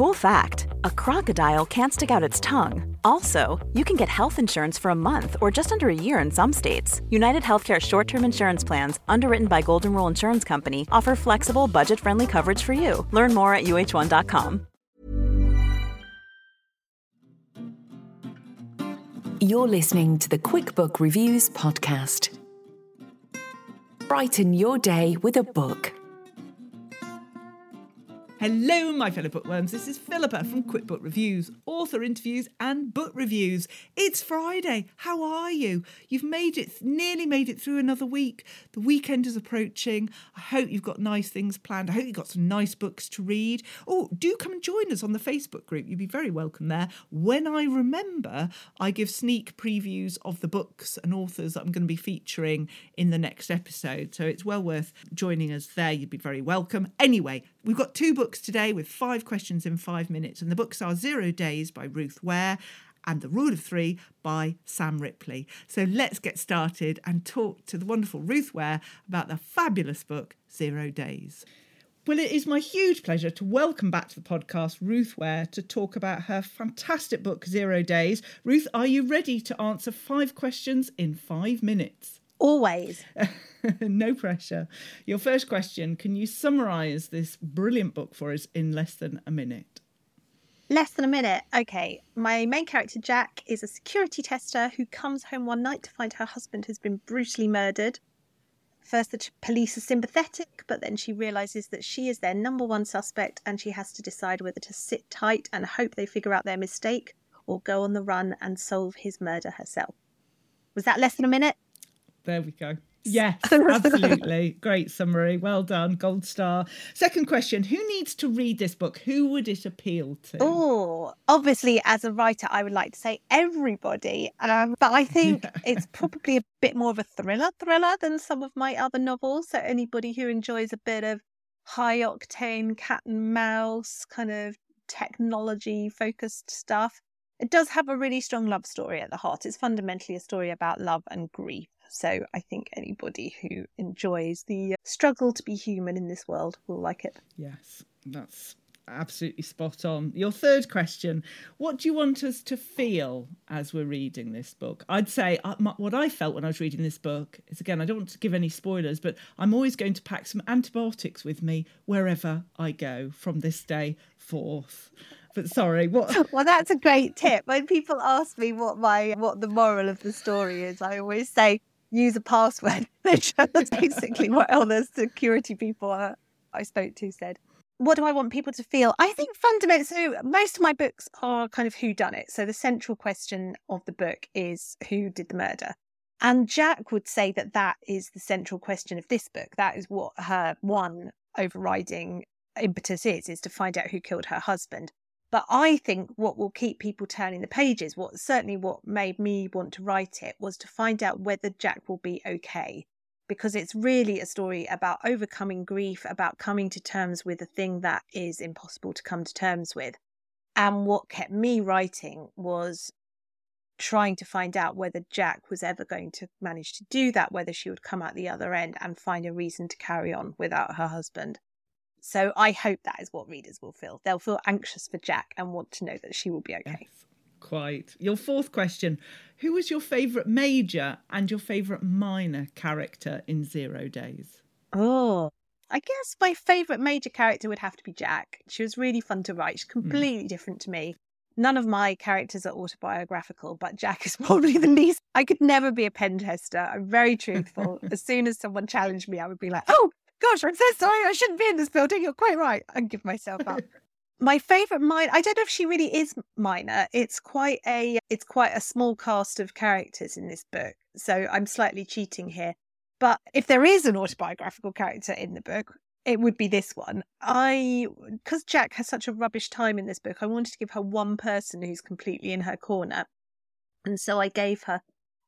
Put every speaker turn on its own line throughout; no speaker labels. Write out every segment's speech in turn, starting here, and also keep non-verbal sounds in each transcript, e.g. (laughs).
Cool fact a crocodile can't stick out its tongue. Also, you can get health insurance for a month or just under a year in some states. United Healthcare short term insurance plans, underwritten by Golden Rule Insurance Company, offer flexible, budget friendly coverage for you. Learn more at uh1.com.
You're listening to the QuickBook Reviews podcast. Brighten your day with a book.
Hello, my fellow bookworms. This is Philippa from QuickBook Reviews, author interviews and book reviews. It's Friday. How are you? You've made it, nearly made it through another week. The weekend is approaching. I hope you've got nice things planned. I hope you've got some nice books to read. Oh, do come and join us on the Facebook group. You'd be very welcome there. When I remember, I give sneak previews of the books and authors that I'm going to be featuring in the next episode. So it's well worth joining us there. You'd be very welcome. Anyway, we've got two books today with five questions in five minutes, and the books are Zero Days by Ruth Ware and The Rule of Three by Sam Ripley. So let's get started and talk to the wonderful Ruth Ware about the fabulous book Zero Days. Well, it is my huge pleasure to welcome back to the podcast Ruth Ware to talk about her fantastic book Zero Days. Ruth, are you ready to answer five questions in five minutes?
Always. (laughs)
no pressure. Your first question Can you summarise this brilliant book for us in less than a minute?
Less than a minute. Okay. My main character, Jack, is a security tester who comes home one night to find her husband has been brutally murdered. First, the police are sympathetic, but then she realises that she is their number one suspect and she has to decide whether to sit tight and hope they figure out their mistake or go on the run and solve his murder herself. Was that less than a minute?
There we go. Yes, (laughs) absolutely. Great summary. Well done. Gold star. Second question Who needs to read this book? Who would it appeal to?
Oh, obviously, as a writer, I would like to say everybody. Um, but I think yeah. it's probably a bit more of a thriller thriller than some of my other novels. So anybody who enjoys a bit of high octane cat and mouse kind of technology focused stuff. It does have a really strong love story at the heart. It's fundamentally a story about love and grief. So I think anybody who enjoys the struggle to be human in this world will like it.
Yes, that's absolutely spot on. Your third question What do you want us to feel as we're reading this book? I'd say uh, what I felt when I was reading this book is again, I don't want to give any spoilers, but I'm always going to pack some antibiotics with me wherever I go from this day forth. But sorry, what? (laughs)
Well, that's a great tip. When people ask me what my what the moral of the story is, I always say use a password. (laughs) That's (laughs) basically what all the security people I spoke to said. What do I want people to feel? I think fundamentally, so most of my books are kind of who done it. So the central question of the book is who did the murder? And Jack would say that that is the central question of this book. That is what her one overriding impetus is, is to find out who killed her husband. But I think what will keep people turning the pages, what certainly what made me want to write it, was to find out whether Jack will be okay. Because it's really a story about overcoming grief, about coming to terms with a thing that is impossible to come to terms with. And what kept me writing was trying to find out whether Jack was ever going to manage to do that, whether she would come out the other end and find a reason to carry on without her husband. So I hope that is what readers will feel. They'll feel anxious for Jack and want to know that she will be okay.
Yes, quite. Your fourth question Who was your favourite major and your favourite minor character in Zero Days?
Oh, I guess my favourite major character would have to be Jack. She was really fun to write. She's hmm. completely mm. different to me. None of my characters are autobiographical, but Jack is (laughs) probably the least. I could never be a pen tester. I'm very truthful. (laughs) as soon as someone challenged me, I would be like, oh, gosh, I'm so sorry. I shouldn't be in this building. You're quite right. And give myself up. (laughs) My favorite minor, I don't know if she really is minor. It's quite a, it's quite a small cast of characters in this book. So I'm slightly cheating here. But if there is an autobiographical character in the book, it would be this one. I, because Jack has such a rubbish time in this book, I wanted to give her one person who's completely in her corner. And so I gave her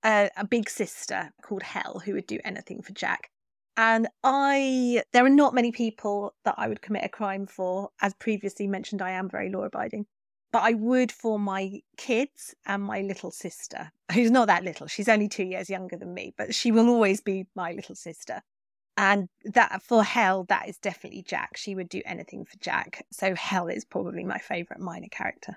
a, a big sister called hell who would do anything for Jack. And I, there are not many people that I would commit a crime for. As previously mentioned, I am very law abiding. But I would for my kids and my little sister, (laughs) who's not that little. She's only two years younger than me, but she will always be my little sister. And that for Hell, that is definitely Jack. She would do anything for Jack. So Hell is probably my favourite minor character.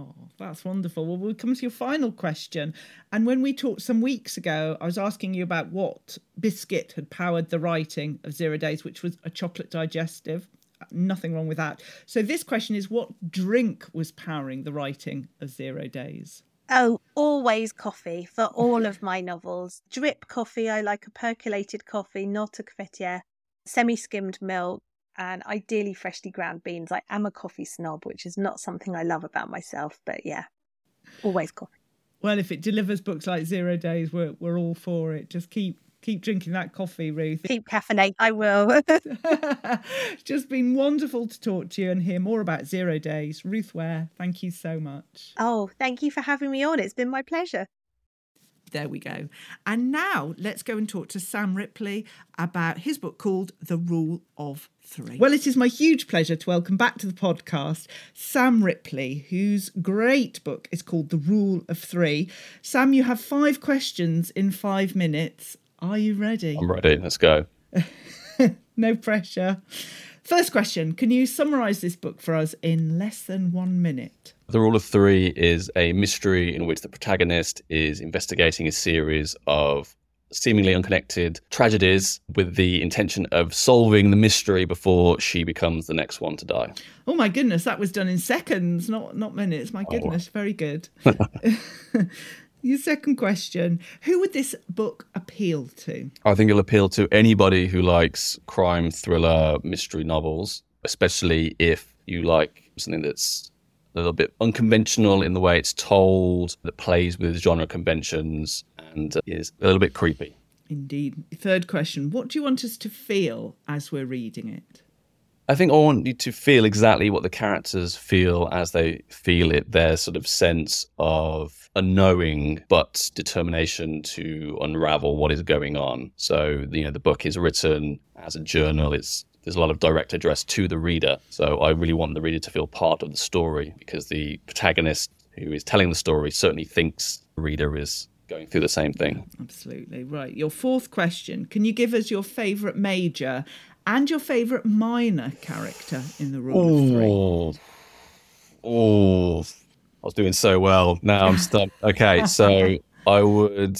Oh, that's wonderful. Well, we'll come to your final question. And when we talked some weeks ago, I was asking you about what biscuit had powered the writing of Zero Days, which was a chocolate digestive. Nothing wrong with that. So, this question is what drink was powering the writing of Zero Days?
Oh, always coffee for all of my novels. Drip coffee, I like a percolated coffee, not a cafetiere. Semi skimmed milk, and ideally freshly ground beans. I am a coffee snob, which is not something I love about myself, but yeah, always coffee.
Well, if it delivers books like Zero Days, we're we're all for it. Just keep keep drinking that coffee, Ruth.
Keep caffeinate. I will. (laughs) (laughs)
just been wonderful to talk to you and hear more about Zero Days. Ruth Ware, thank you so much.
Oh, thank you for having me on. It's been my pleasure.
There we go. And now let's go and talk to Sam Ripley about his book called The Rule of Three. Well, it is my huge pleasure to welcome back to the podcast Sam Ripley, whose great book is called The Rule of Three. Sam, you have five questions in five minutes. Are you ready?
I'm ready. Let's go. (laughs)
no pressure. First question Can you summarize this book for us in less than one minute?
The Rule of Three is a mystery in which the protagonist is investigating a series of seemingly unconnected tragedies with the intention of solving the mystery before she becomes the next one to die.
Oh my goodness, that was done in seconds, not not minutes. My oh. goodness, oh. very good. (laughs) (laughs) Your second question Who would this book appeal to?
I think it'll appeal to anybody who likes crime, thriller, mystery novels, especially if you like something that's a little bit unconventional in the way it's told, that plays with genre conventions, and is a little bit creepy.
Indeed. Third question What do you want us to feel as we're reading it?
I think I want you to feel exactly what the characters feel as they feel it, their sort of sense of a knowing but determination to unravel what is going on. So, you know, the book is written as a journal. It's there's a lot of direct address to the reader. So I really want the reader to feel part of the story because the protagonist who is telling the story certainly thinks the reader is going through the same thing.
Absolutely. Right. Your fourth question. Can you give us your favourite major and your favourite minor character in the rule oh, of three.
Oh, I was doing so well. Now I'm stuck. (laughs) Okay, so I would,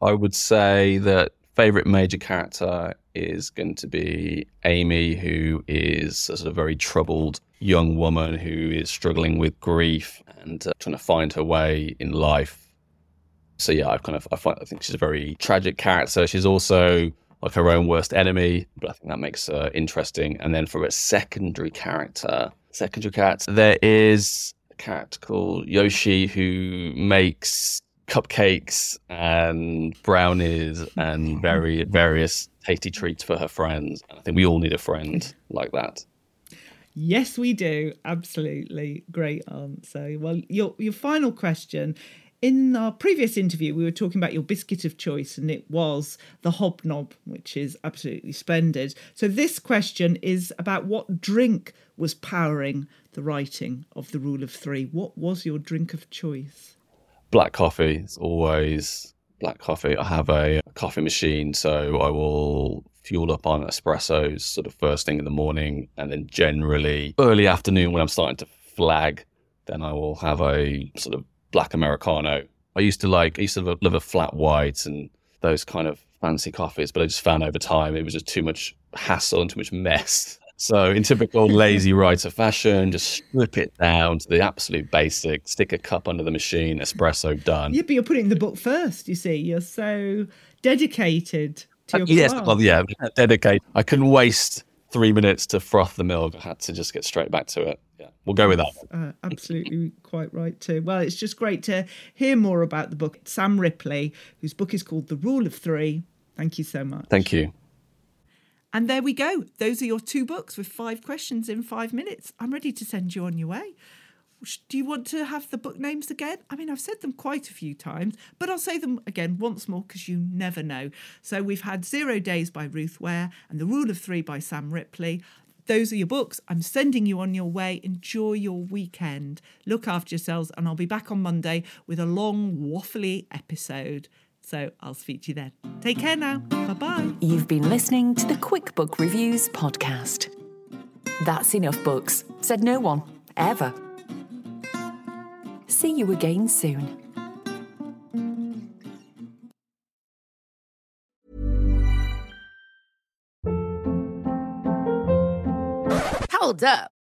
I would say that favourite major character is going to be Amy, who is a sort of very troubled young woman who is struggling with grief and uh, trying to find her way in life. So yeah, I kind of I, find, I think she's a very tragic character. She's also like her own worst enemy. But I think that makes her interesting. And then for a secondary character, secondary character, there is a character called Yoshi who makes cupcakes and brownies and mm-hmm. very various tasty treats for her friends. I think we all need a friend like that.
Yes, we do. Absolutely. Great answer. Well, your your final question in our previous interview, we were talking about your biscuit of choice, and it was the hobnob, which is absolutely splendid. So, this question is about what drink was powering the writing of the rule of three. What was your drink of choice?
Black coffee. It's always black coffee. I have a coffee machine, so I will fuel up on espressos sort of first thing in the morning, and then generally early afternoon when I'm starting to flag, then I will have a sort of black Americano. I used to like, I used to love, love a flat white and those kind of fancy coffees, but I just found over time it was just too much hassle and too much mess. So, in typical (laughs) lazy writer fashion, just strip it down to the absolute basic, stick a cup under the machine, espresso done.
Yeah, but you're putting the book first, you see. You're so dedicated to your uh,
Yes, well, yeah, dedicated. I couldn't waste three minutes to froth the milk. I had to just get straight back to it. Yeah, we'll go with that.
Uh, absolutely quite right too. Well, it's just great to hear more about the book. Sam Ripley, whose book is called The Rule of Three. Thank you so much.
Thank you.
And there we go. Those are your two books with five questions in five minutes. I'm ready to send you on your way. Do you want to have the book names again? I mean, I've said them quite a few times, but I'll say them again once more because you never know. So we've had Zero Days by Ruth Ware and The Rule of Three by Sam Ripley. Those are your books. I'm sending you on your way. Enjoy your weekend. Look after yourselves, and I'll be back on Monday with a long, waffly episode. So I'll speak to you then. Take care now. Bye bye.
You've been listening to the Quick Book Reviews podcast. That's enough books, said no one, ever. See you again soon.
Hold up.